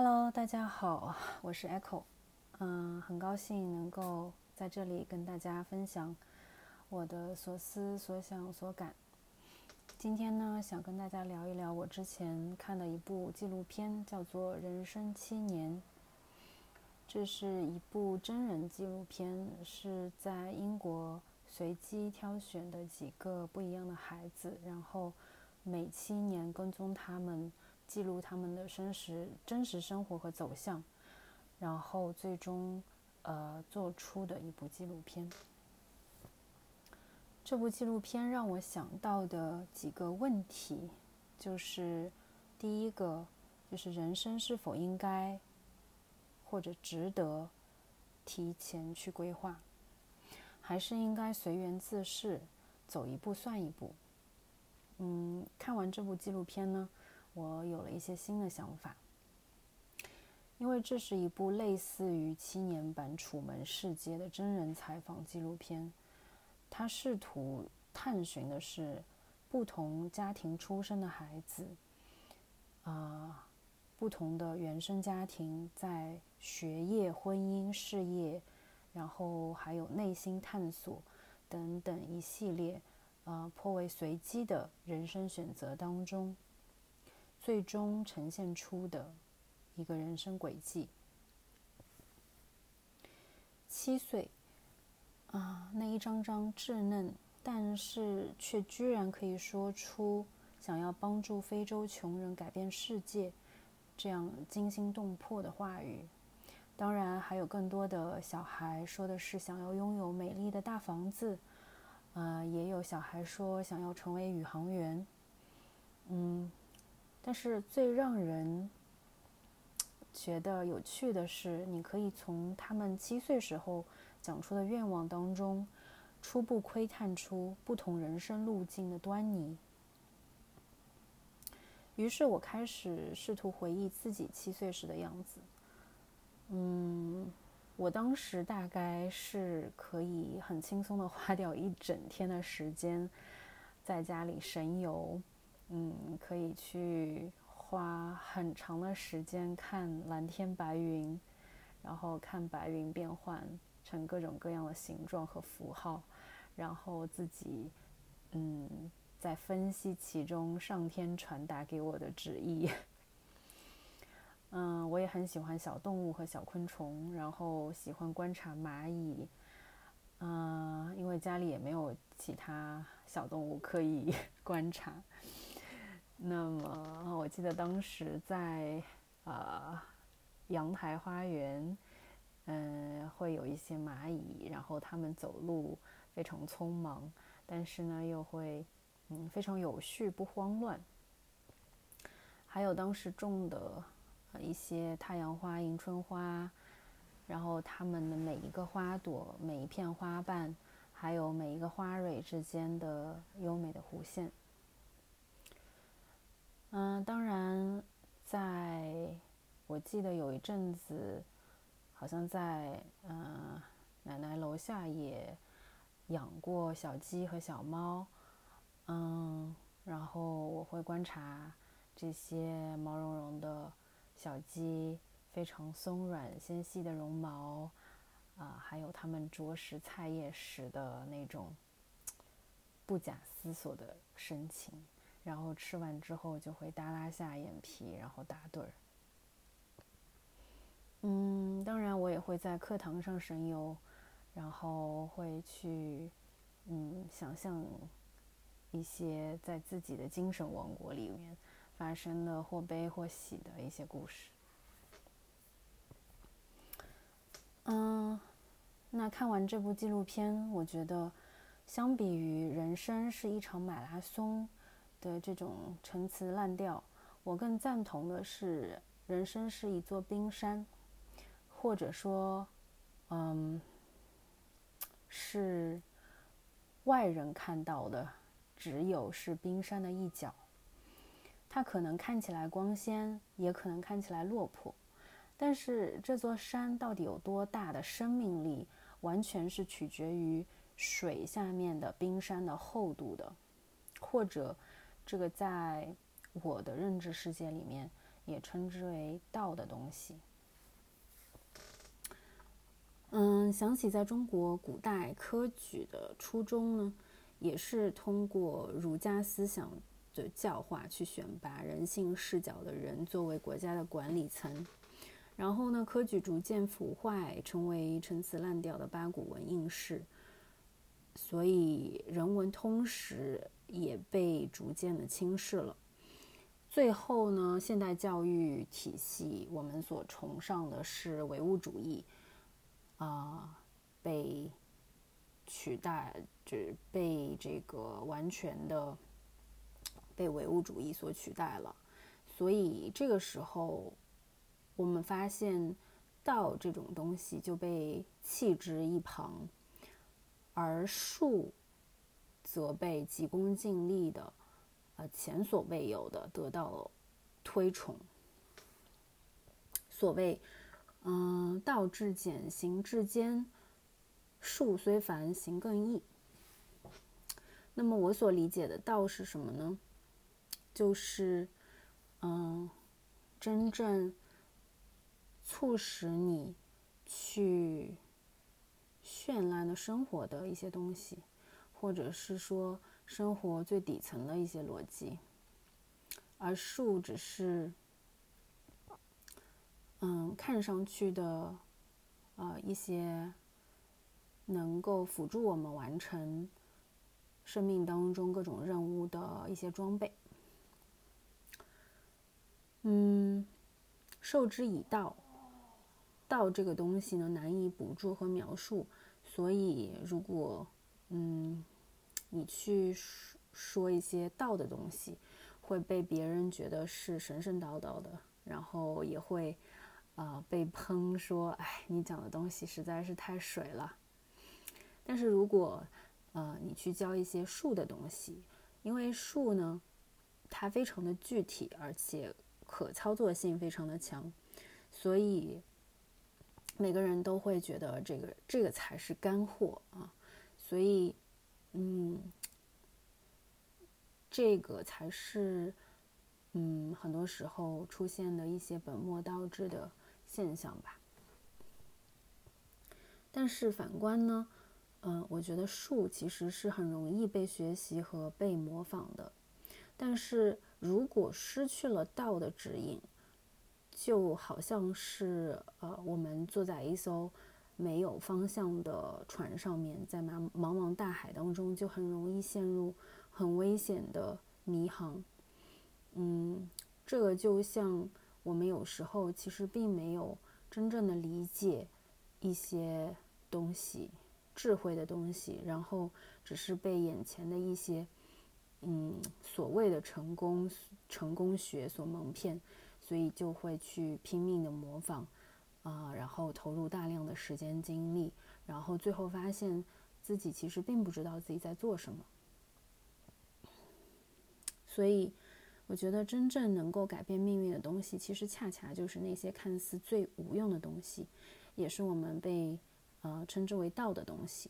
Hello，大家好，我是 Echo，嗯，很高兴能够在这里跟大家分享我的所思所想所感。今天呢，想跟大家聊一聊我之前看的一部纪录片，叫做《人生七年》。这是一部真人纪录片，是在英国随机挑选的几个不一样的孩子，然后每七年跟踪他们。记录他们的真实真实生活和走向，然后最终呃做出的一部纪录片。这部纪录片让我想到的几个问题，就是第一个就是人生是否应该或者值得提前去规划，还是应该随缘自适，走一步算一步？嗯，看完这部纪录片呢？我有了一些新的想法，因为这是一部类似于七年版《楚门世界》的真人采访纪录片。它试图探寻的是不同家庭出身的孩子，啊，不同的原生家庭在学业、婚姻、事业，然后还有内心探索等等一系列，呃，颇为随机的人生选择当中。最终呈现出的一个人生轨迹。七岁啊，那一张张稚嫩，但是却居然可以说出想要帮助非洲穷人改变世界这样惊心动魄的话语。当然，还有更多的小孩说的是想要拥有美丽的大房子。呃，也有小孩说想要成为宇航员。嗯。但是最让人觉得有趣的是，你可以从他们七岁时候讲出的愿望当中，初步窥探出不同人生路径的端倪。于是我开始试图回忆自己七岁时的样子。嗯，我当时大概是可以很轻松的花掉一整天的时间，在家里神游。嗯，可以去花很长的时间看蓝天白云，然后看白云变换成各种各样的形状和符号，然后自己嗯在分析其中上天传达给我的旨意。嗯，我也很喜欢小动物和小昆虫，然后喜欢观察蚂蚁。嗯，因为家里也没有其他小动物可以 观察。那么我记得当时在啊阳台花园，嗯，会有一些蚂蚁，然后它们走路非常匆忙，但是呢又会嗯非常有序不慌乱。还有当时种的一些太阳花、迎春花，然后它们的每一个花朵、每一片花瓣，还有每一个花蕊之间的优美的弧线。嗯，当然，在我记得有一阵子，好像在嗯奶奶楼下也养过小鸡和小猫，嗯，然后我会观察这些毛茸茸的小鸡非常松软纤细的绒毛，啊，还有它们啄食菜叶时的那种不假思索的深情。然后吃完之后就会耷拉下眼皮，然后打盹儿。嗯，当然我也会在课堂上神游，然后会去嗯想象一些在自己的精神王国里面发生的或悲或喜的一些故事。嗯，那看完这部纪录片，我觉得相比于人生是一场马拉松。的这种陈词滥调，我更赞同的是，人生是一座冰山，或者说，嗯，是外人看到的，只有是冰山的一角。它可能看起来光鲜，也可能看起来落魄，但是这座山到底有多大的生命力，完全是取决于水下面的冰山的厚度的，或者。这个在我的认知世界里面也称之为道的东西。嗯，想起在中国古代科举的初衷呢，也是通过儒家思想的教化去选拔人性视角的人作为国家的管理层。然后呢，科举逐渐腐坏，成为陈词滥调的八股文应试，所以人文通识也被逐渐的轻视了。最后呢，现代教育体系我们所崇尚的是唯物主义，啊，被取代，就是被这个完全的被唯物主义所取代了。所以这个时候。我们发现，道这种东西就被弃之一旁，而术则被急功近利的，呃，前所未有的得到了推崇。所谓，嗯，道至简，行至坚，术虽繁，行更易。那么我所理解的道是什么呢？就是，嗯，真正。促使你去绚烂的生活的一些东西，或者是说生活最底层的一些逻辑，而术只是，嗯，看上去的，呃，一些能够辅助我们完成生命当中各种任务的一些装备。嗯，授之以道。道这个东西呢，难以捕捉和描述，所以如果嗯，你去说一些道的东西，会被别人觉得是神神叨叨的，然后也会啊被喷说，哎，你讲的东西实在是太水了。但是如果呃你去教一些术的东西，因为术呢，它非常的具体，而且可操作性非常的强，所以。每个人都会觉得这个这个才是干货啊，所以，嗯，这个才是，嗯，很多时候出现的一些本末倒置的现象吧。但是反观呢，嗯，我觉得术其实是很容易被学习和被模仿的，但是如果失去了道的指引。就好像是呃，我们坐在一艘没有方向的船上面，在茫茫茫大海当中，就很容易陷入很危险的迷航。嗯，这个就像我们有时候其实并没有真正的理解一些东西、智慧的东西，然后只是被眼前的一些嗯所谓的成功成功学所蒙骗。所以就会去拼命的模仿，啊，然后投入大量的时间精力，然后最后发现自己其实并不知道自己在做什么。所以，我觉得真正能够改变命运的东西，其实恰恰就是那些看似最无用的东西，也是我们被呃称之为道的东西。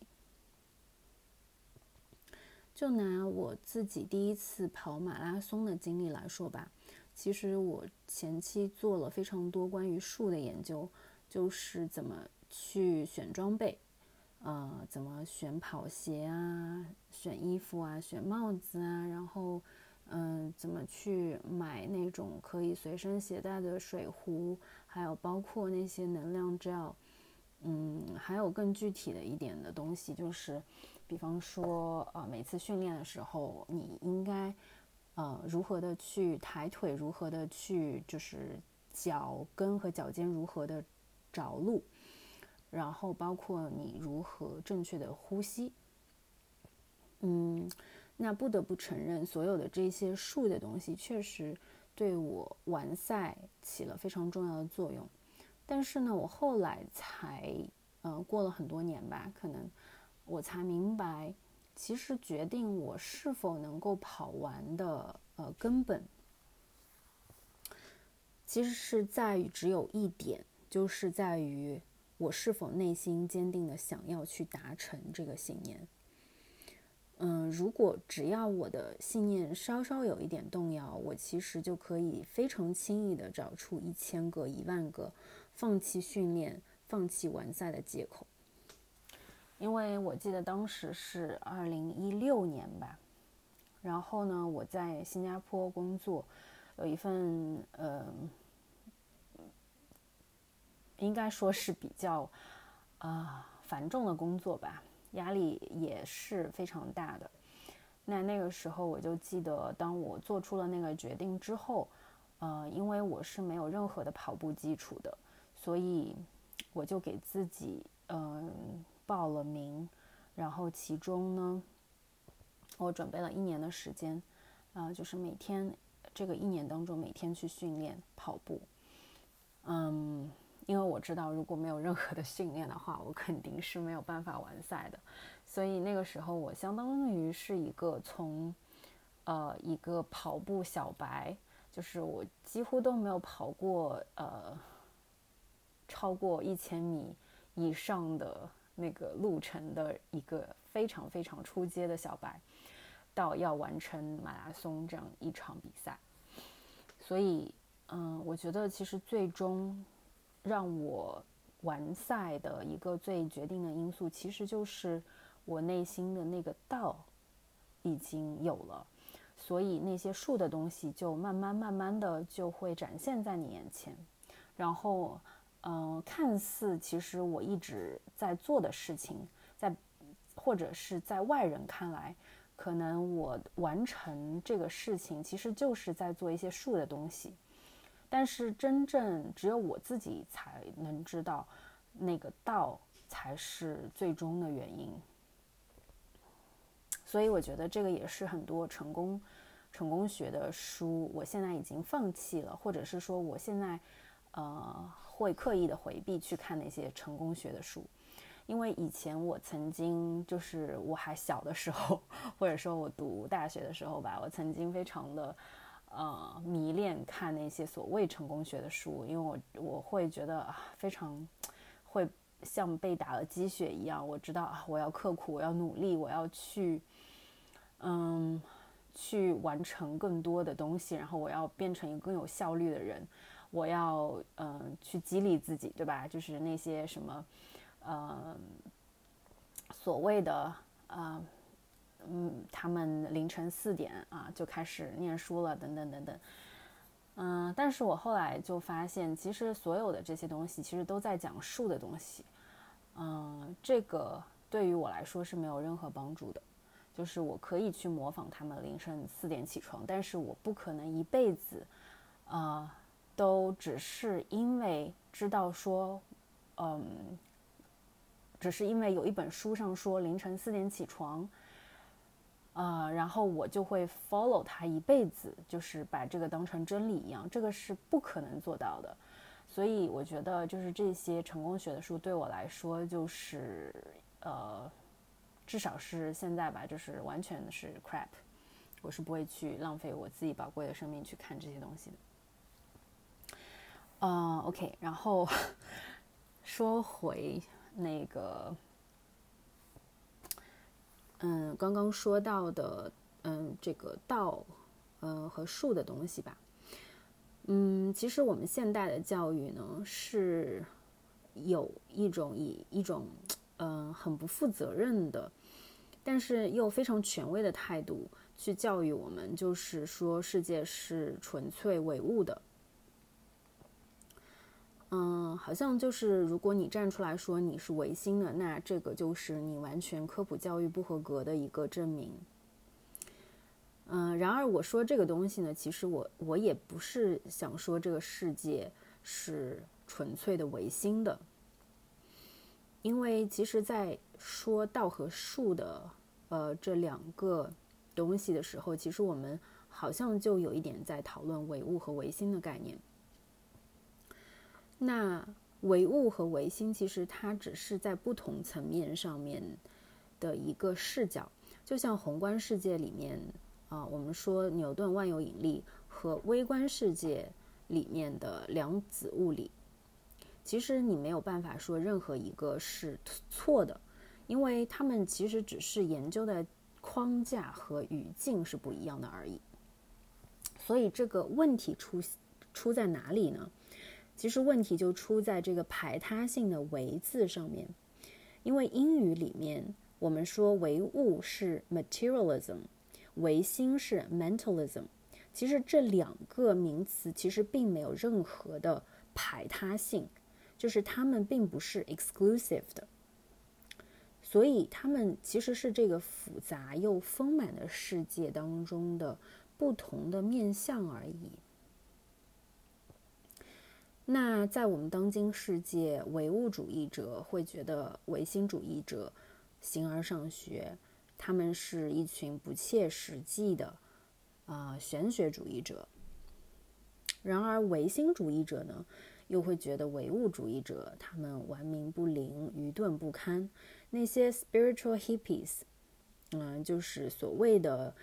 就拿我自己第一次跑马拉松的经历来说吧。其实我前期做了非常多关于术的研究，就是怎么去选装备，呃，怎么选跑鞋啊，选衣服啊，选帽子啊，然后，嗯，怎么去买那种可以随身携带的水壶，还有包括那些能量 gel，嗯，还有更具体的一点的东西，就是，比方说，呃，每次训练的时候，你应该。呃，如何的去抬腿，如何的去就是脚跟和脚尖如何的着陆，然后包括你如何正确的呼吸。嗯，那不得不承认，所有的这些术的东西确实对我完赛起了非常重要的作用。但是呢，我后来才，呃，过了很多年吧，可能我才明白。其实决定我是否能够跑完的，呃，根本其实是在于只有一点，就是在于我是否内心坚定的想要去达成这个信念。嗯，如果只要我的信念稍稍有一点动摇，我其实就可以非常轻易的找出一千个、一万个放弃训练、放弃完赛的借口。因为我记得当时是二零一六年吧，然后呢，我在新加坡工作，有一份嗯，应该说是比较啊繁重的工作吧。压力也是非常大的。那那个时候，我就记得，当我做出了那个决定之后，呃，因为我是没有任何的跑步基础的，所以我就给自己嗯报了名。然后其中呢，我准备了一年的时间，啊，就是每天这个一年当中每天去训练跑步，嗯。因为我知道，如果没有任何的训练的话，我肯定是没有办法完赛的。所以那个时候，我相当于是一个从，呃，一个跑步小白，就是我几乎都没有跑过呃超过一千米以上的那个路程的一个非常非常出阶的小白，到要完成马拉松这样一场比赛。所以，嗯，我觉得其实最终。让我完赛的一个最决定的因素，其实就是我内心的那个道已经有了，所以那些术的东西就慢慢慢慢的就会展现在你眼前。然后，嗯，看似其实我一直在做的事情，在或者是在外人看来，可能我完成这个事情其实就是在做一些术的东西。但是真正只有我自己才能知道，那个道才是最终的原因。所以我觉得这个也是很多成功、成功学的书，我现在已经放弃了，或者是说我现在，呃，会刻意的回避去看那些成功学的书，因为以前我曾经就是我还小的时候，或者说我读大学的时候吧，我曾经非常的。呃，迷恋看那些所谓成功学的书，因为我我会觉得啊，非常会像被打了鸡血一样。我知道啊，我要刻苦，我要努力，我要去，嗯，去完成更多的东西，然后我要变成一个更有效率的人，我要嗯去激励自己，对吧？就是那些什么，呃，所谓的啊。嗯，他们凌晨四点啊就开始念书了，等等等等。嗯，但是我后来就发现，其实所有的这些东西其实都在讲述的东西。嗯，这个对于我来说是没有任何帮助的。就是我可以去模仿他们凌晨四点起床，但是我不可能一辈子，啊，都只是因为知道说，嗯，只是因为有一本书上说凌晨四点起床。啊，然后我就会 follow 他一辈子，就是把这个当成真理一样，这个是不可能做到的。所以我觉得，就是这些成功学的书对我来说，就是呃，至少是现在吧，就是完全是 crap。我是不会去浪费我自己宝贵的生命去看这些东西的。嗯，OK，然后 说回那个。嗯，刚刚说到的，嗯，这个道，呃，和术的东西吧。嗯，其实我们现代的教育呢，是有一种以一种，嗯，很不负责任的，但是又非常权威的态度去教育我们，就是说世界是纯粹唯物的。嗯，好像就是如果你站出来说你是唯心的，那这个就是你完全科普教育不合格的一个证明。嗯，然而我说这个东西呢，其实我我也不是想说这个世界是纯粹的唯心的，因为其实，在说道和术的呃这两个东西的时候，其实我们好像就有一点在讨论唯物和唯心的概念。那唯物和唯心，其实它只是在不同层面上面的一个视角。就像宏观世界里面啊，我们说牛顿万有引力和微观世界里面的量子物理，其实你没有办法说任何一个是错的，因为他们其实只是研究的框架和语境是不一样的而已。所以这个问题出出在哪里呢？其实问题就出在这个排他性的“唯”字上面，因为英语里面我们说唯物是 materialism，唯心是 mentalism。其实这两个名词其实并没有任何的排他性，就是它们并不是 exclusive 的，所以它们其实是这个复杂又丰满的世界当中的不同的面相而已。那在我们当今世界，唯物主义者会觉得唯心主义者形而上学，他们是一群不切实际的。啊，玄学主义者。然而，唯心主义者呢，又会觉得唯物主义者他们顽冥不灵、愚钝不堪。那些 spiritual hippies，嗯，就是所谓的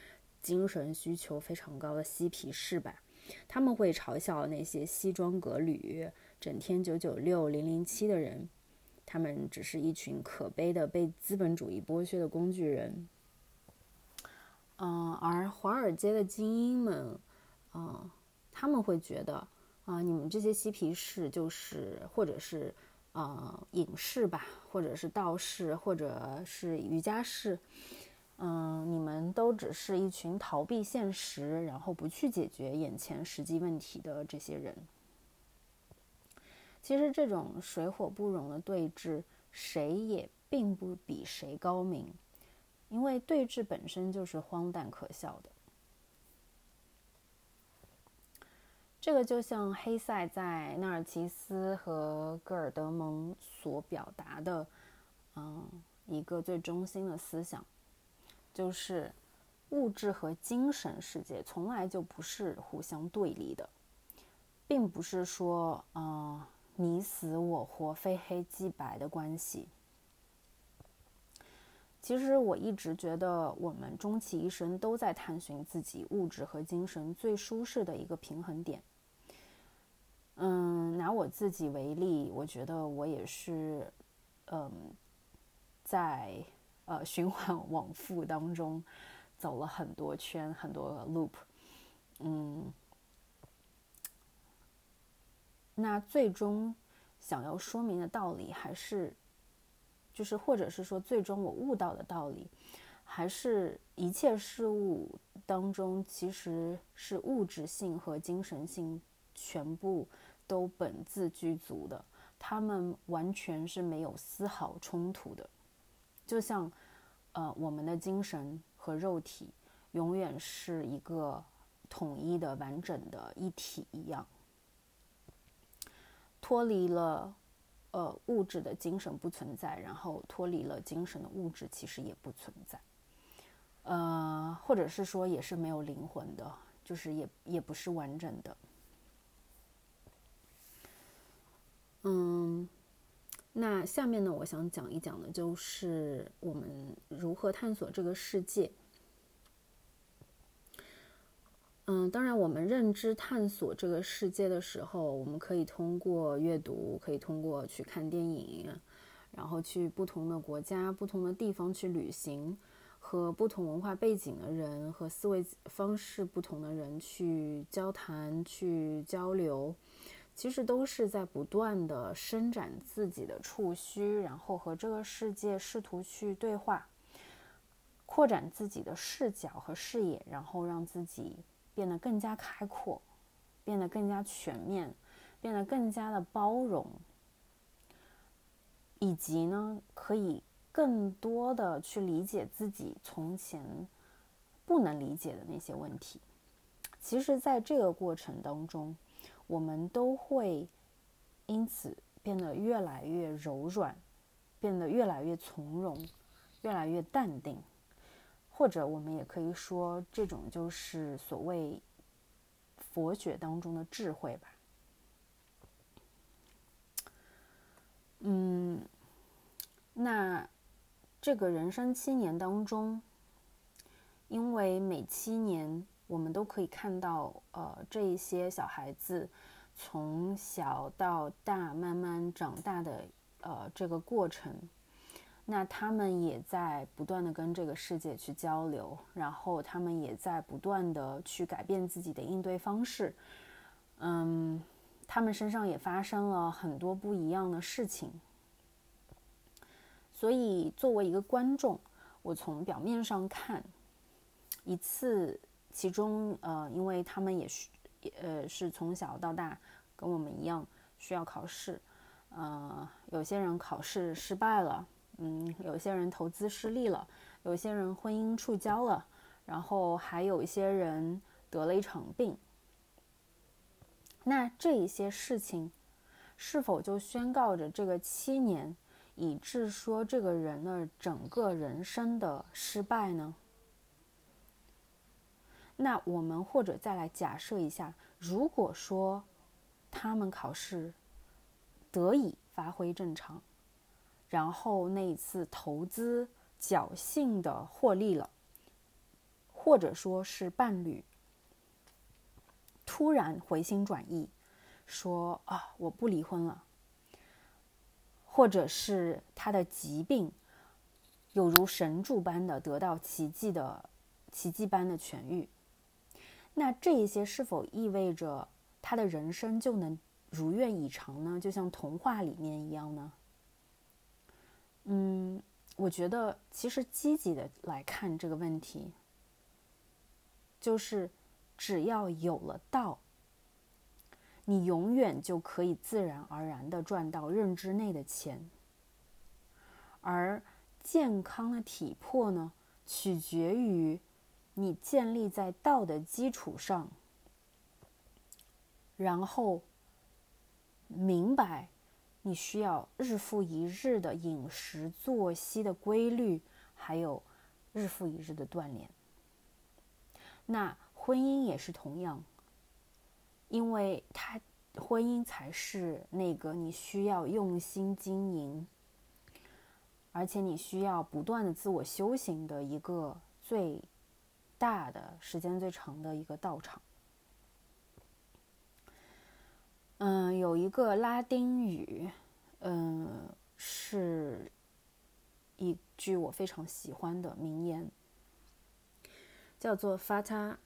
精神需求非常高的嬉皮士吧。他们会嘲笑那些西装革履、整天九九六、零零七的人，他们只是一群可悲的被资本主义剥削的工具人。嗯，而华尔街的精英们，嗯，他们会觉得啊，你们这些嬉皮士就是，或者是呃隐士吧，或者是道士，或者是瑜伽士，嗯，你们都只是一群逃避现实，然后不去解决眼前实际问题的这些人。其实这种水火不容的对峙，谁也并不比谁高明。因为对峙本身就是荒诞可笑的，这个就像黑塞在纳尔奇斯和戈尔德蒙所表达的，嗯，一个最中心的思想，就是物质和精神世界从来就不是互相对立的，并不是说，嗯，你死我活、非黑即白的关系。其实我一直觉得，我们终其一生都在探寻自己物质和精神最舒适的一个平衡点。嗯，拿我自己为例，我觉得我也是，嗯，在呃循环 往复当中走了很多圈，很多 loop。嗯，那最终想要说明的道理还是。就是，或者是说，最终我悟到的道理，还是一切事物当中，其实是物质性和精神性全部都本自具足的，他们完全是没有丝毫冲突的。就像，呃，我们的精神和肉体永远是一个统一的、完整的一体一样，脱离了。呃，物质的精神不存在，然后脱离了精神的物质其实也不存在，呃，或者是说也是没有灵魂的，就是也也不是完整的。嗯，那下面呢，我想讲一讲的就是我们如何探索这个世界。嗯，当然，我们认知探索这个世界的时候，我们可以通过阅读，可以通过去看电影，然后去不同的国家、不同的地方去旅行，和不同文化背景的人和思维方式不同的人去交谈、去交流，其实都是在不断的伸展自己的触须，然后和这个世界试图去对话，扩展自己的视角和视野，然后让自己。变得更加开阔，变得更加全面，变得更加的包容，以及呢，可以更多的去理解自己从前不能理解的那些问题。其实，在这个过程当中，我们都会因此变得越来越柔软，变得越来越从容，越来越淡定。或者我们也可以说，这种就是所谓佛学当中的智慧吧。嗯，那这个人生七年当中，因为每七年我们都可以看到，呃，这一些小孩子从小到大慢慢长大的，呃，这个过程。那他们也在不断的跟这个世界去交流，然后他们也在不断的去改变自己的应对方式。嗯，他们身上也发生了很多不一样的事情。所以，作为一个观众，我从表面上看，一次，其中呃，因为他们也是呃是从小到大跟我们一样需要考试，呃，有些人考试失败了。嗯，有些人投资失利了，有些人婚姻触礁了，然后还有一些人得了一场病。那这一些事情，是否就宣告着这个七年，以致说这个人的整个人生的失败呢？那我们或者再来假设一下，如果说他们考试得以发挥正常。然后那一次投资侥幸的获利了，或者说是伴侣突然回心转意，说啊我不离婚了，或者是他的疾病有如神助般的得到奇迹的奇迹般的痊愈，那这一些是否意味着他的人生就能如愿以偿呢？就像童话里面一样呢？嗯，我觉得其实积极的来看这个问题，就是只要有了道，你永远就可以自然而然的赚到认知内的钱。而健康的体魄呢，取决于你建立在道的基础上，然后明白。你需要日复一日的饮食作息的规律，还有日复一日的锻炼。那婚姻也是同样，因为它婚姻才是那个你需要用心经营，而且你需要不断的自我修行的一个最大的时间最长的一个道场。嗯，有一个拉丁语，嗯，是一句我非常喜欢的名言，叫做 “Fata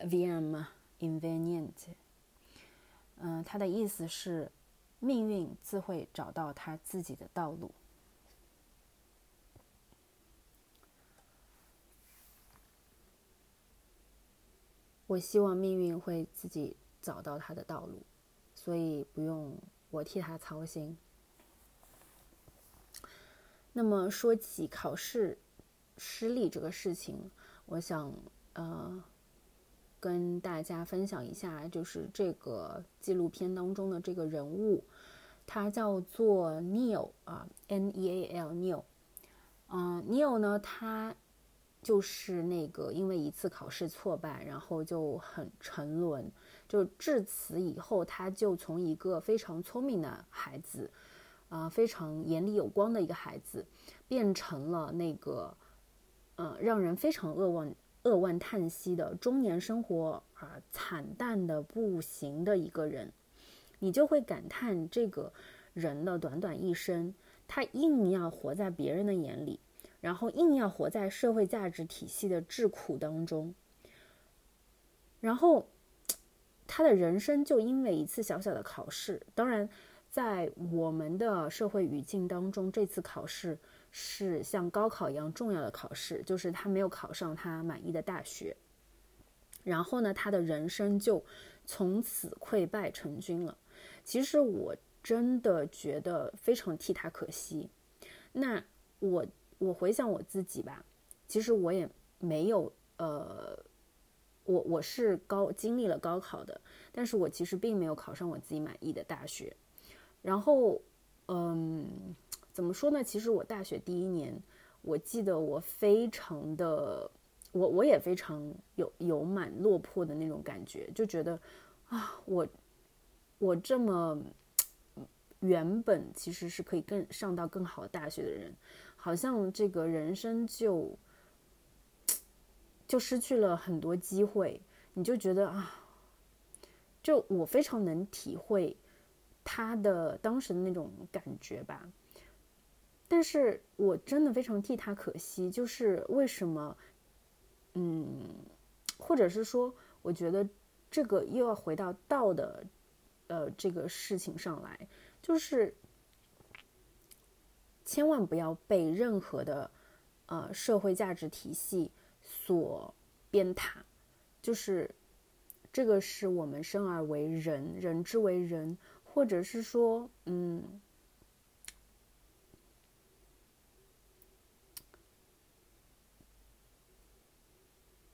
viam invenient”。嗯，它的意思是命运自会找到它自己的道路。我希望命运会自己找到它的道路。所以不用我替他操心。那么说起考试失利这个事情，我想呃跟大家分享一下，就是这个纪录片当中的这个人物，他叫做 Neil 啊，N E A L Neil。嗯，Neil 呢，他就是那个因为一次考试挫败，然后就很沉沦。就至此以后，他就从一个非常聪明的孩子，啊，非常眼里有光的一个孩子，变成了那个，呃，让人非常扼腕扼腕叹息的中年生活啊惨淡的不行的一个人。你就会感叹这个人的短短一生，他硬要活在别人的眼里，然后硬要活在社会价值体系的桎梏当中，然后。他的人生就因为一次小小的考试，当然，在我们的社会语境当中，这次考试是像高考一样重要的考试，就是他没有考上他满意的大学，然后呢，他的人生就从此溃败成军了。其实我真的觉得非常替他可惜。那我我回想我自己吧，其实我也没有呃。我我是高经历了高考的，但是我其实并没有考上我自己满意的大学。然后，嗯，怎么说呢？其实我大学第一年，我记得我非常的，我我也非常有有蛮落魄的那种感觉，就觉得啊，我我这么 原本其实是可以更上到更好的大学的人，好像这个人生就。就失去了很多机会，你就觉得啊，就我非常能体会他的当时的那种感觉吧。但是我真的非常替他可惜，就是为什么，嗯，或者是说，我觉得这个又要回到道的，呃，这个事情上来，就是千万不要被任何的呃社会价值体系所鞭挞，就是这个是我们生而为人，人之为人，或者是说，嗯。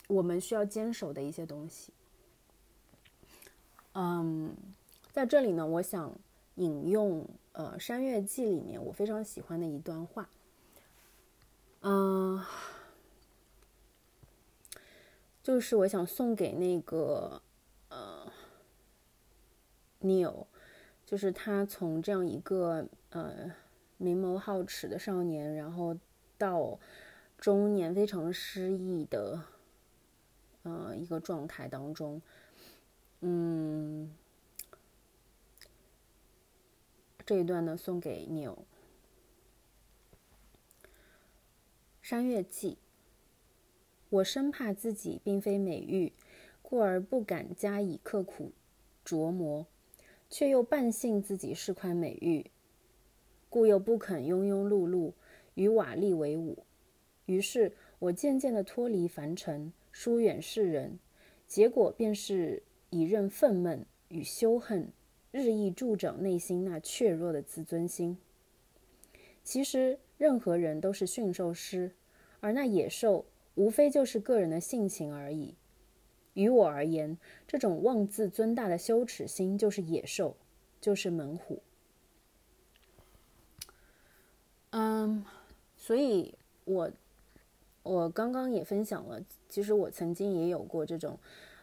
我们需要坚守的一些东西。嗯，在这里呢，我想引用呃《山月记》里面我非常喜欢的一段话。嗯，就是我想送给那个呃 Neil，就是他从这样一个呃明眸皓齿的少年，然后到中年非常失意的。呃，一个状态当中，嗯，这一段呢送给你哦。山月记，我生怕自己并非美玉，故而不敢加以刻苦琢磨，却又半信自己是块美玉，故又不肯庸庸碌碌与瓦砾为伍。于是我渐渐的脱离凡尘。疏远世人，结果便是一任愤懑与羞恨日益助长内心那怯弱的自尊心。其实任何人都是驯兽师，而那野兽无非就是个人的性情而已。于我而言，这种妄自尊大的羞耻心就是野兽，就是猛虎。嗯，所以我。我刚刚也分享了，其实我曾经也有过这种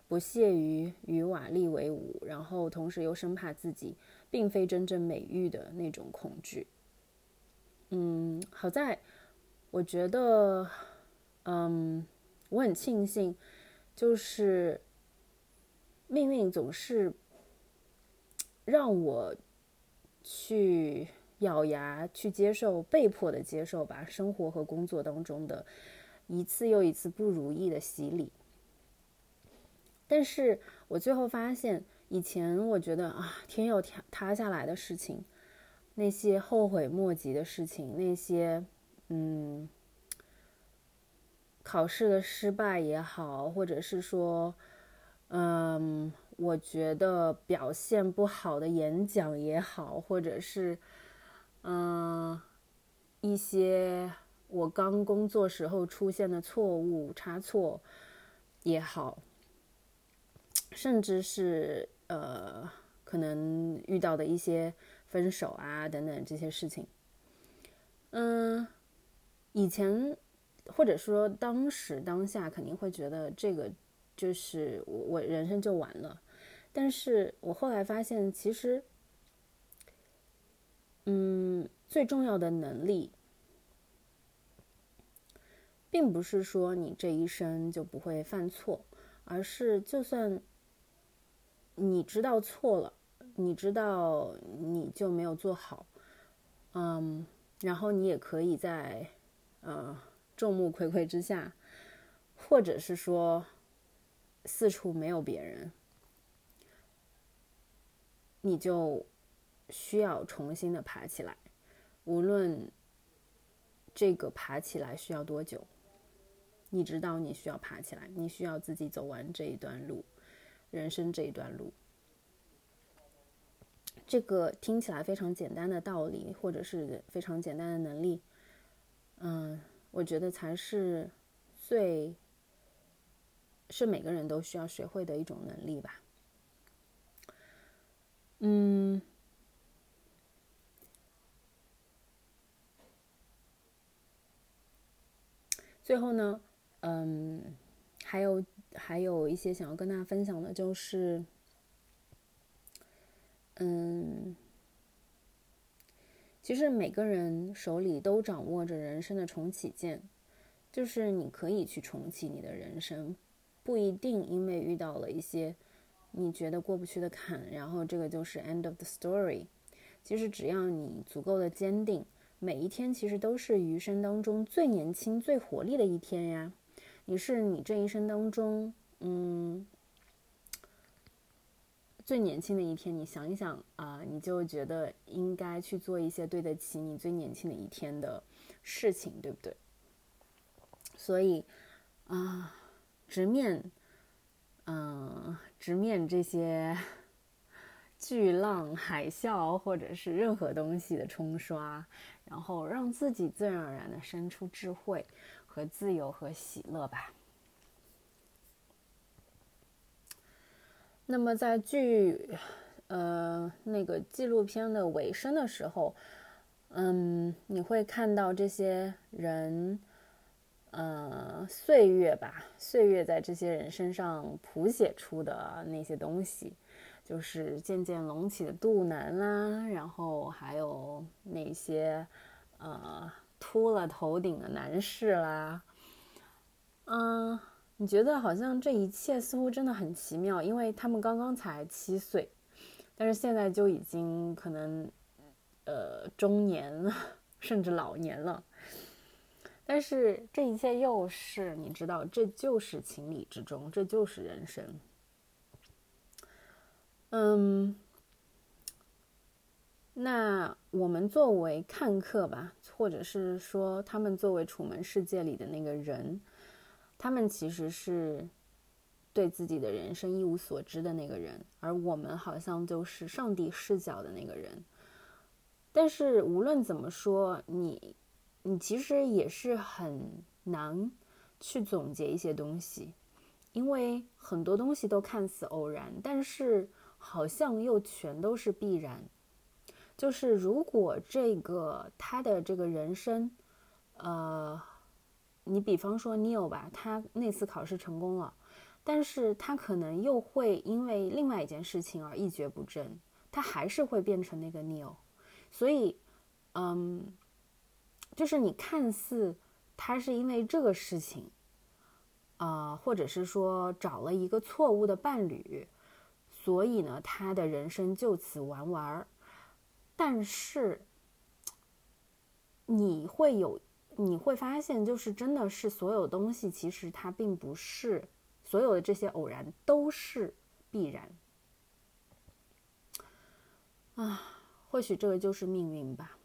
不屑于与瓦砾为伍，然后同时又生怕自己并非真正美玉的那种恐惧。嗯，好在我觉得，嗯，我很庆幸，就是命运总是让我去咬牙去接受，被迫的接受吧，生活和工作当中的。一次又一次不如意的洗礼，但是我最后发现，以前我觉得啊，天要塌塌下来的事情，那些后悔莫及的事情，那些嗯，考试的失败也好，或者是说，嗯，我觉得表现不好的演讲也好，或者是嗯，一些。我刚工作时候出现的错误差错也好，甚至是呃可能遇到的一些分手啊等等这些事情，嗯，以前或者说当时当下肯定会觉得这个就是我我人生就完了，但是我后来发现其实，嗯，最重要的能力。并不是说你这一生就不会犯错，而是就算你知道错了，你知道你就没有做好，嗯，然后你也可以在呃众目睽睽之下，或者是说四处没有别人，你就需要重新的爬起来，无论这个爬起来需要多久。你知道你需要爬起来，你需要自己走完这一段路，人生这一段路。这个听起来非常简单的道理，或者是非常简单的能力，嗯，我觉得才是最是每个人都需要学会的一种能力吧。嗯，最后呢？嗯，还有还有一些想要跟大家分享的，就是，嗯，其实每个人手里都掌握着人生的重启键，就是你可以去重启你的人生，不一定因为遇到了一些你觉得过不去的坎，然后这个就是 end of the story。其实只要你足够的坚定，每一天其实都是余生当中最年轻、最活力的一天呀。你是你这一生当中，嗯，最年轻的一天。你想一想啊，你就觉得应该去做一些对得起你最年轻的一天的事情，对不对？所以啊，直面，嗯，直面这些。巨浪、海啸，或者是任何东西的冲刷，然后让自己自然而然的生出智慧和自由和喜乐吧。那么在剧，呃，那个纪录片的尾声的时候，嗯，你会看到这些人，呃，岁月吧，岁月在这些人身上谱写出的那些东西。就是渐渐隆起的肚腩啦，然后还有那些呃秃了头顶的男士啦，嗯，你觉得好像这一切似乎真的很奇妙，因为他们刚刚才七岁，但是现在就已经可能呃中年甚至老年了，但是这一切又是你知道，这就是情理之中，这就是人生。嗯，那我们作为看客吧，或者是说他们作为楚门世界里的那个人，他们其实是对自己的人生一无所知的那个人，而我们好像就是上帝视角的那个人。但是无论怎么说，你你其实也是很难去总结一些东西，因为很多东西都看似偶然，但是。好像又全都是必然，就是如果这个他的这个人生，呃，你比方说 Neil 吧，他那次考试成功了，但是他可能又会因为另外一件事情而一蹶不振，他还是会变成那个 Neil，所以，嗯，就是你看似他是因为这个事情，啊，或者是说找了一个错误的伴侣。所以呢，他的人生就此玩完儿。但是，你会有，你会发现，就是真的是所有东西，其实它并不是所有的这些偶然都是必然。啊，或许这个就是命运吧。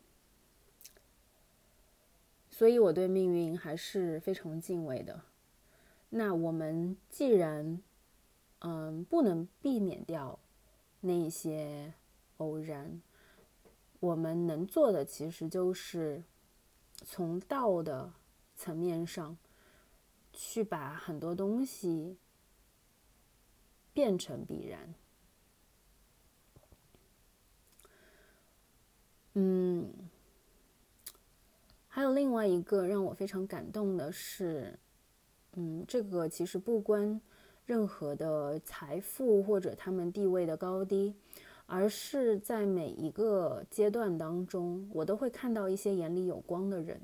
所以我对命运还是非常敬畏的。那我们既然。嗯，不能避免掉那些偶然。我们能做的其实就是从道的层面上去把很多东西变成必然。嗯，还有另外一个让我非常感动的是，嗯，这个其实不关。任何的财富或者他们地位的高低，而是在每一个阶段当中，我都会看到一些眼里有光的人。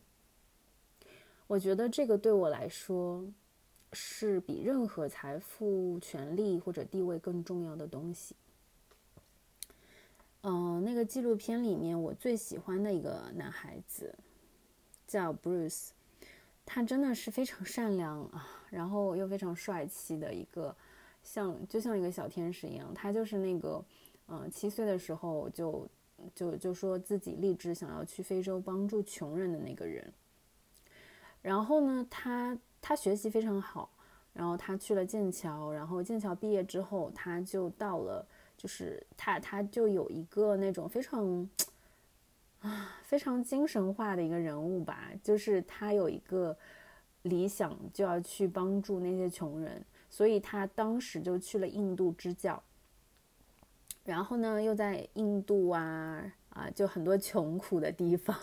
我觉得这个对我来说，是比任何财富、权利或者地位更重要的东西。嗯，那个纪录片里面，我最喜欢的一个男孩子叫 Bruce。他真的是非常善良啊，然后又非常帅气的一个，像就像一个小天使一样。他就是那个，嗯，七岁的时候就就就说自己立志想要去非洲帮助穷人的那个人。然后呢，他他学习非常好，然后他去了剑桥，然后剑桥毕业之后，他就到了，就是他他就有一个那种非常。啊，非常精神化的一个人物吧，就是他有一个理想，就要去帮助那些穷人，所以他当时就去了印度支教，然后呢，又在印度啊啊，就很多穷苦的地方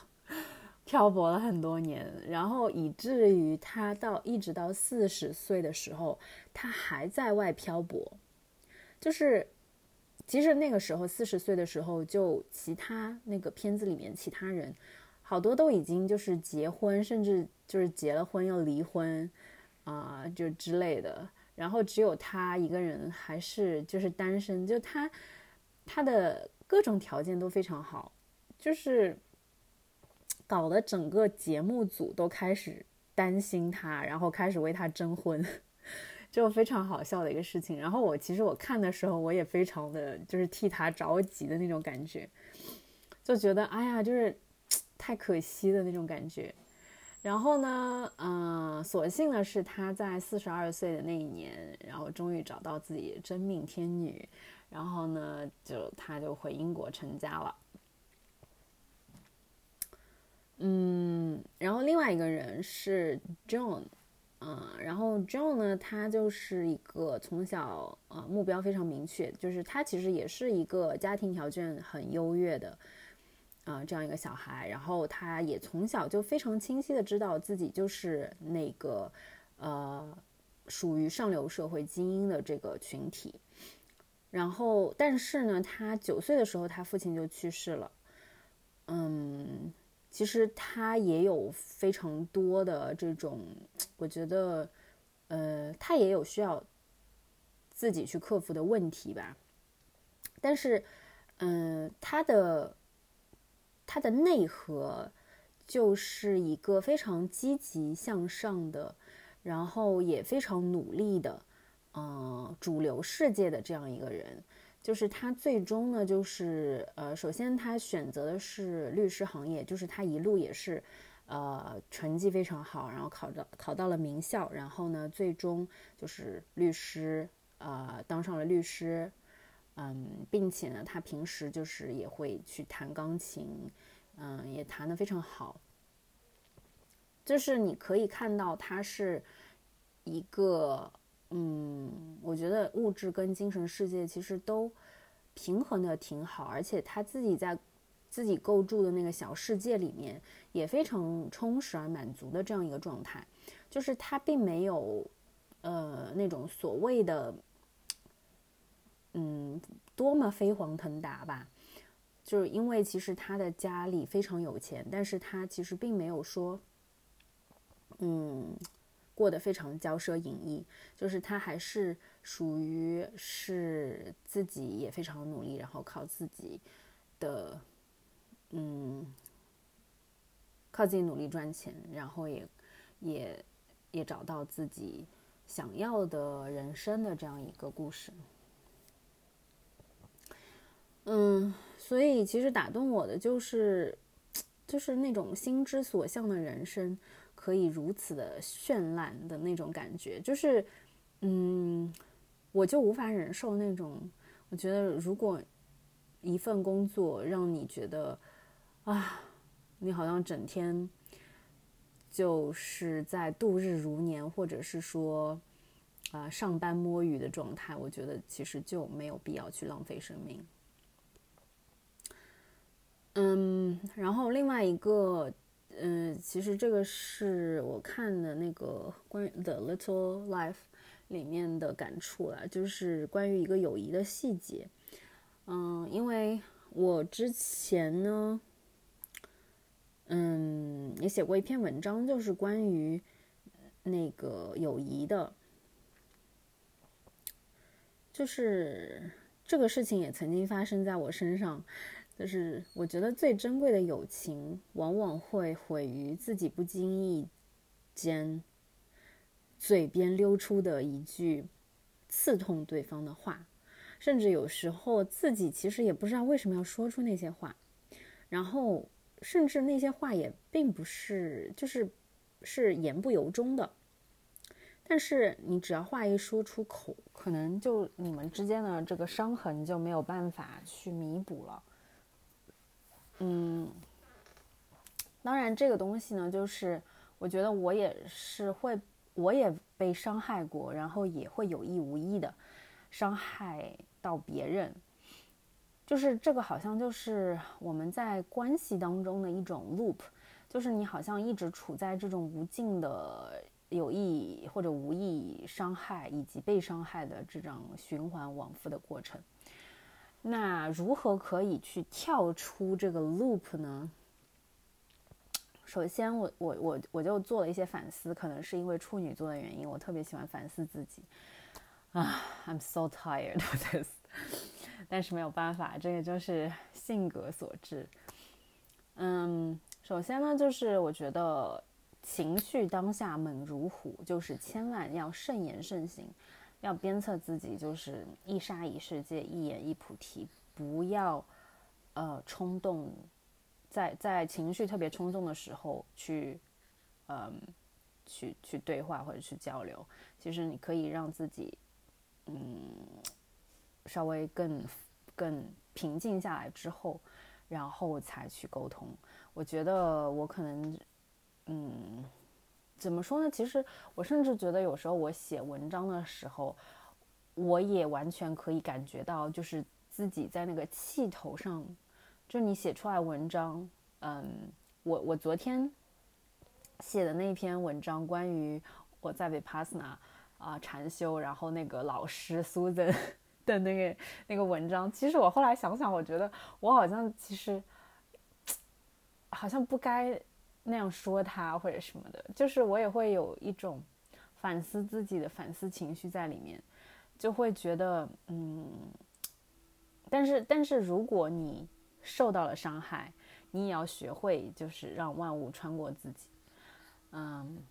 漂泊了很多年，然后以至于他到一直到四十岁的时候，他还在外漂泊，就是。其实那个时候，四十岁的时候，就其他那个片子里面其他人，好多都已经就是结婚，甚至就是结了婚又离婚，啊，就之类的。然后只有他一个人还是就是单身，就他他的各种条件都非常好，就是搞得整个节目组都开始担心他，然后开始为他征婚，就非常好笑的一个事情。然后我其实我看的时候，我也非常的就是替他着急的那种感觉，就觉得哎呀，就是 太可惜的那种感觉。然后呢，嗯，所幸的是他在四十二岁的那一年，然后终于找到自己真命天女，然后呢，就他就回英国成家了。嗯，然后另外一个人是 John，嗯，然后 John 呢，他就是一个从小呃目标非常明确，就是他其实也是一个家庭条件很优越的，啊这样一个小孩，然后他也从小就非常清晰的知道自己就是那个呃属于上流社会精英的这个群体，然后但是呢，他九岁的时候他父亲就去世了，嗯。其实他也有非常多的这种，我觉得，呃，他也有需要自己去克服的问题吧。但是，嗯，他的他的内核就是一个非常积极向上的，然后也非常努力的，嗯，主流世界的这样一个人。就是他最终呢，就是呃，首先他选择的是律师行业，就是他一路也是，呃，成绩非常好，然后考到考到了名校，然后呢，最终就是律师，呃，当上了律师，嗯，并且呢，他平时就是也会去弹钢琴，嗯，也弹得非常好，就是你可以看到他是一个。嗯，我觉得物质跟精神世界其实都平衡的挺好，而且他自己在自己构筑的那个小世界里面也非常充实而满足的这样一个状态，就是他并没有呃那种所谓的嗯多么飞黄腾达吧，就是因为其实他的家里非常有钱，但是他其实并没有说嗯。过得非常骄奢淫逸，就是他还是属于是自己也非常努力，然后靠自己的，嗯，靠自己努力赚钱，然后也也也找到自己想要的人生的这样一个故事。嗯，所以其实打动我的就是 就是那种心之所向的人生。可以如此的绚烂的那种感觉，就是，嗯，我就无法忍受那种。我觉得，如果一份工作让你觉得，啊，你好像整天就是在度日如年，或者是说，啊，上班摸鱼的状态，我觉得其实就没有必要去浪费生命。嗯，然后另外一个。嗯，其实这个是我看的那个关于《The Little Life》里面的感触了，就是关于一个友谊的细节。嗯，因为我之前呢，嗯，也写过一篇文章，就是关于那个友谊的，就是这个事情也曾经发生在我身上。就是我觉得最珍贵的友情，往往会毁于自己不经意间嘴边溜出的一句刺痛对方的话，甚至有时候自己其实也不知道为什么要说出那些话，然后甚至那些话也并不是就是是言不由衷的，但是你只要话一说出口，可能就你们之间的这个伤痕就没有办法去弥补了。嗯，当然，这个东西呢，就是我觉得我也是会，我也被伤害过，然后也会有意无意的伤害到别人。就是这个，好像就是我们在关系当中的一种 loop，就是你好像一直处在这种无尽的有意或者无意伤害以及被伤害的这种循环往复的过程。那如何可以去跳出这个 loop 呢？首先，我我我我就做了一些反思，可能是因为处女座的原因，我特别喜欢反思自己。啊，I'm so tired of this，但是没有办法，这个就是性格所致。嗯，首先呢，就是我觉得情绪当下猛如虎，就是千万要慎言慎行，要鞭策自己，就是一沙一世界，一言一菩提，不要呃冲动，在在情绪特别冲动的时候去嗯去去对话或者去交流。其实你可以让自己嗯稍微更更平静下来之后，然后才去沟通。我觉得我可能，嗯，怎么说呢？其实我甚至觉得有时候我写文章的时候，我也完全可以感觉到，就是自己在那个气头上，就你写出来文章，嗯，我我昨天写的那篇文章，关于我在 Vipassana 啊禅修，然后那个老师苏 n 的那个那个文章，其实我后来想想，我觉得我好像其实。好像不该那样说他或者什么的，就是我也会有一种反思自己的反思情绪在里面，就会觉得嗯，但是但是如果你受到了伤害，你也要学会就是让万物穿过自己，嗯，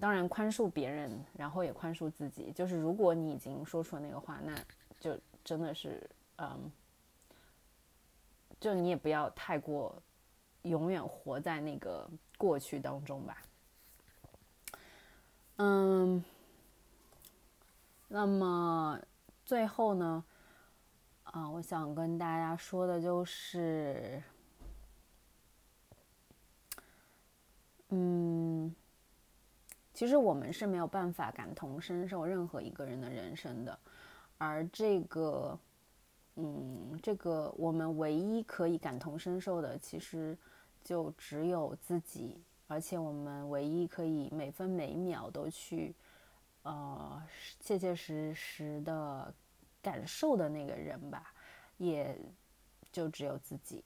当然宽恕别人，然后也宽恕自己。就是如果你已经说出了那个话，那就真的是嗯，就你也不要太过。永远活在那个过去当中吧。嗯，那么最后呢，啊，我想跟大家说的就是，嗯，其实我们是没有办法感同身受任何一个人的人生的，而这个，嗯，这个我们唯一可以感同身受的，其实。就只有自己，而且我们唯一可以每分每秒都去，呃，切切实实的感受的那个人吧，也就只有自己。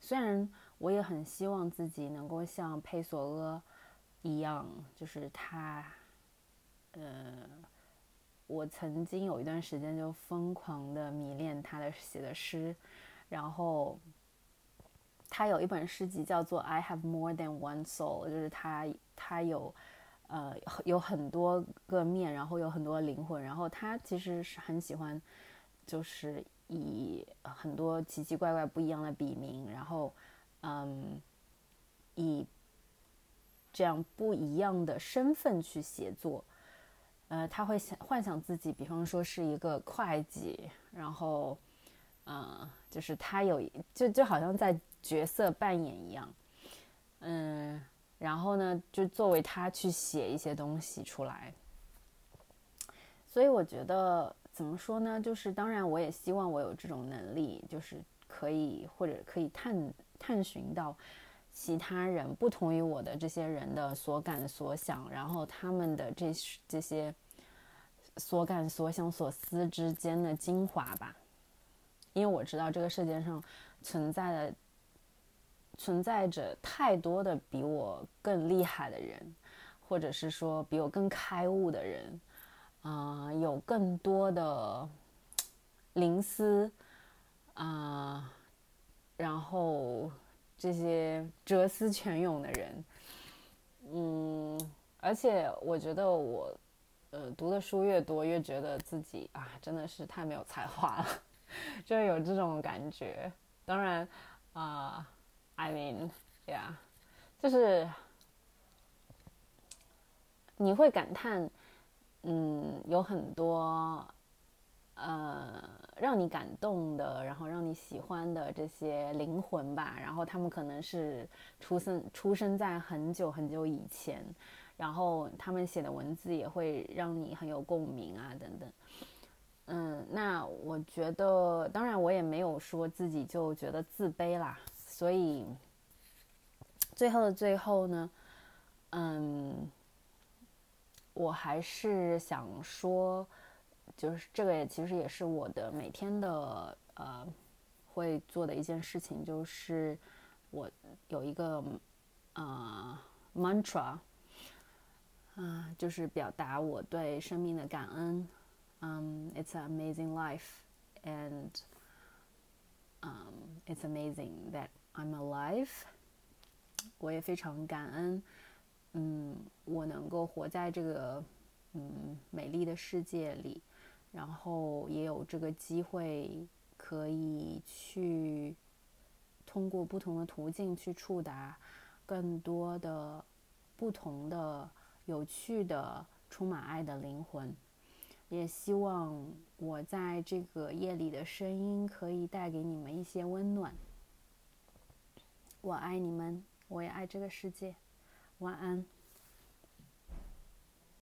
虽然我也很希望自己能够像佩索阿一样，就是他，呃，我曾经有一段时间就疯狂的迷恋他的写的诗，然后。他有一本诗集叫做《I Have More Than One Soul》，就是他他有，呃，有很多个面，然后有很多灵魂，然后他其实是很喜欢，就是以很多奇奇怪怪不一样的笔名，然后，嗯，以这样不一样的身份去写作，呃，他会想幻想自己，比方说是一个会计，然后，嗯，就是他有就就好像在。角色扮演一样，嗯，然后呢，就作为他去写一些东西出来。所以我觉得怎么说呢？就是当然，我也希望我有这种能力，就是可以或者可以探探寻到其他人不同于我的这些人的所感所想，然后他们的这这些所感所想所思之间的精华吧。因为我知道这个世界上存在的。存在着太多的比我更厉害的人，或者是说比我更开悟的人，啊，有更多的 灵思，啊，然后这些哲思泉涌的人，嗯，而且我觉得我，呃，读的书越多，越觉得自己啊，真的是太没有才华了，就有这种感觉。当然，啊。I mean, yeah，就是你会感叹，嗯，有很多呃让你感动的，然后让你喜欢的这些灵魂吧。然后他们可能是出生出生在很久很久以前，然后他们写的文字也会让你很有共鸣啊，等等。嗯，那我觉得，当然我也没有说自己就觉得自卑啦。所以，最后的最后呢，嗯，我还是想说，就是这个也其实也是我的每天的呃会做的一件事情，就是我有一个呃 mantra，啊，就是表达我对生命的感恩，嗯，It's an amazing life and um, it's amazing that I'm alive 我也非常感恩，嗯，我能够活在这个嗯美丽的世界里，然后也有这个机会可以去通过不同的途径去触达更多的不同的有趣的充满爱的灵魂。也希望我在这个夜里的声音可以带给你们一些温暖。我爱你们，我也爱这个世界。晚安。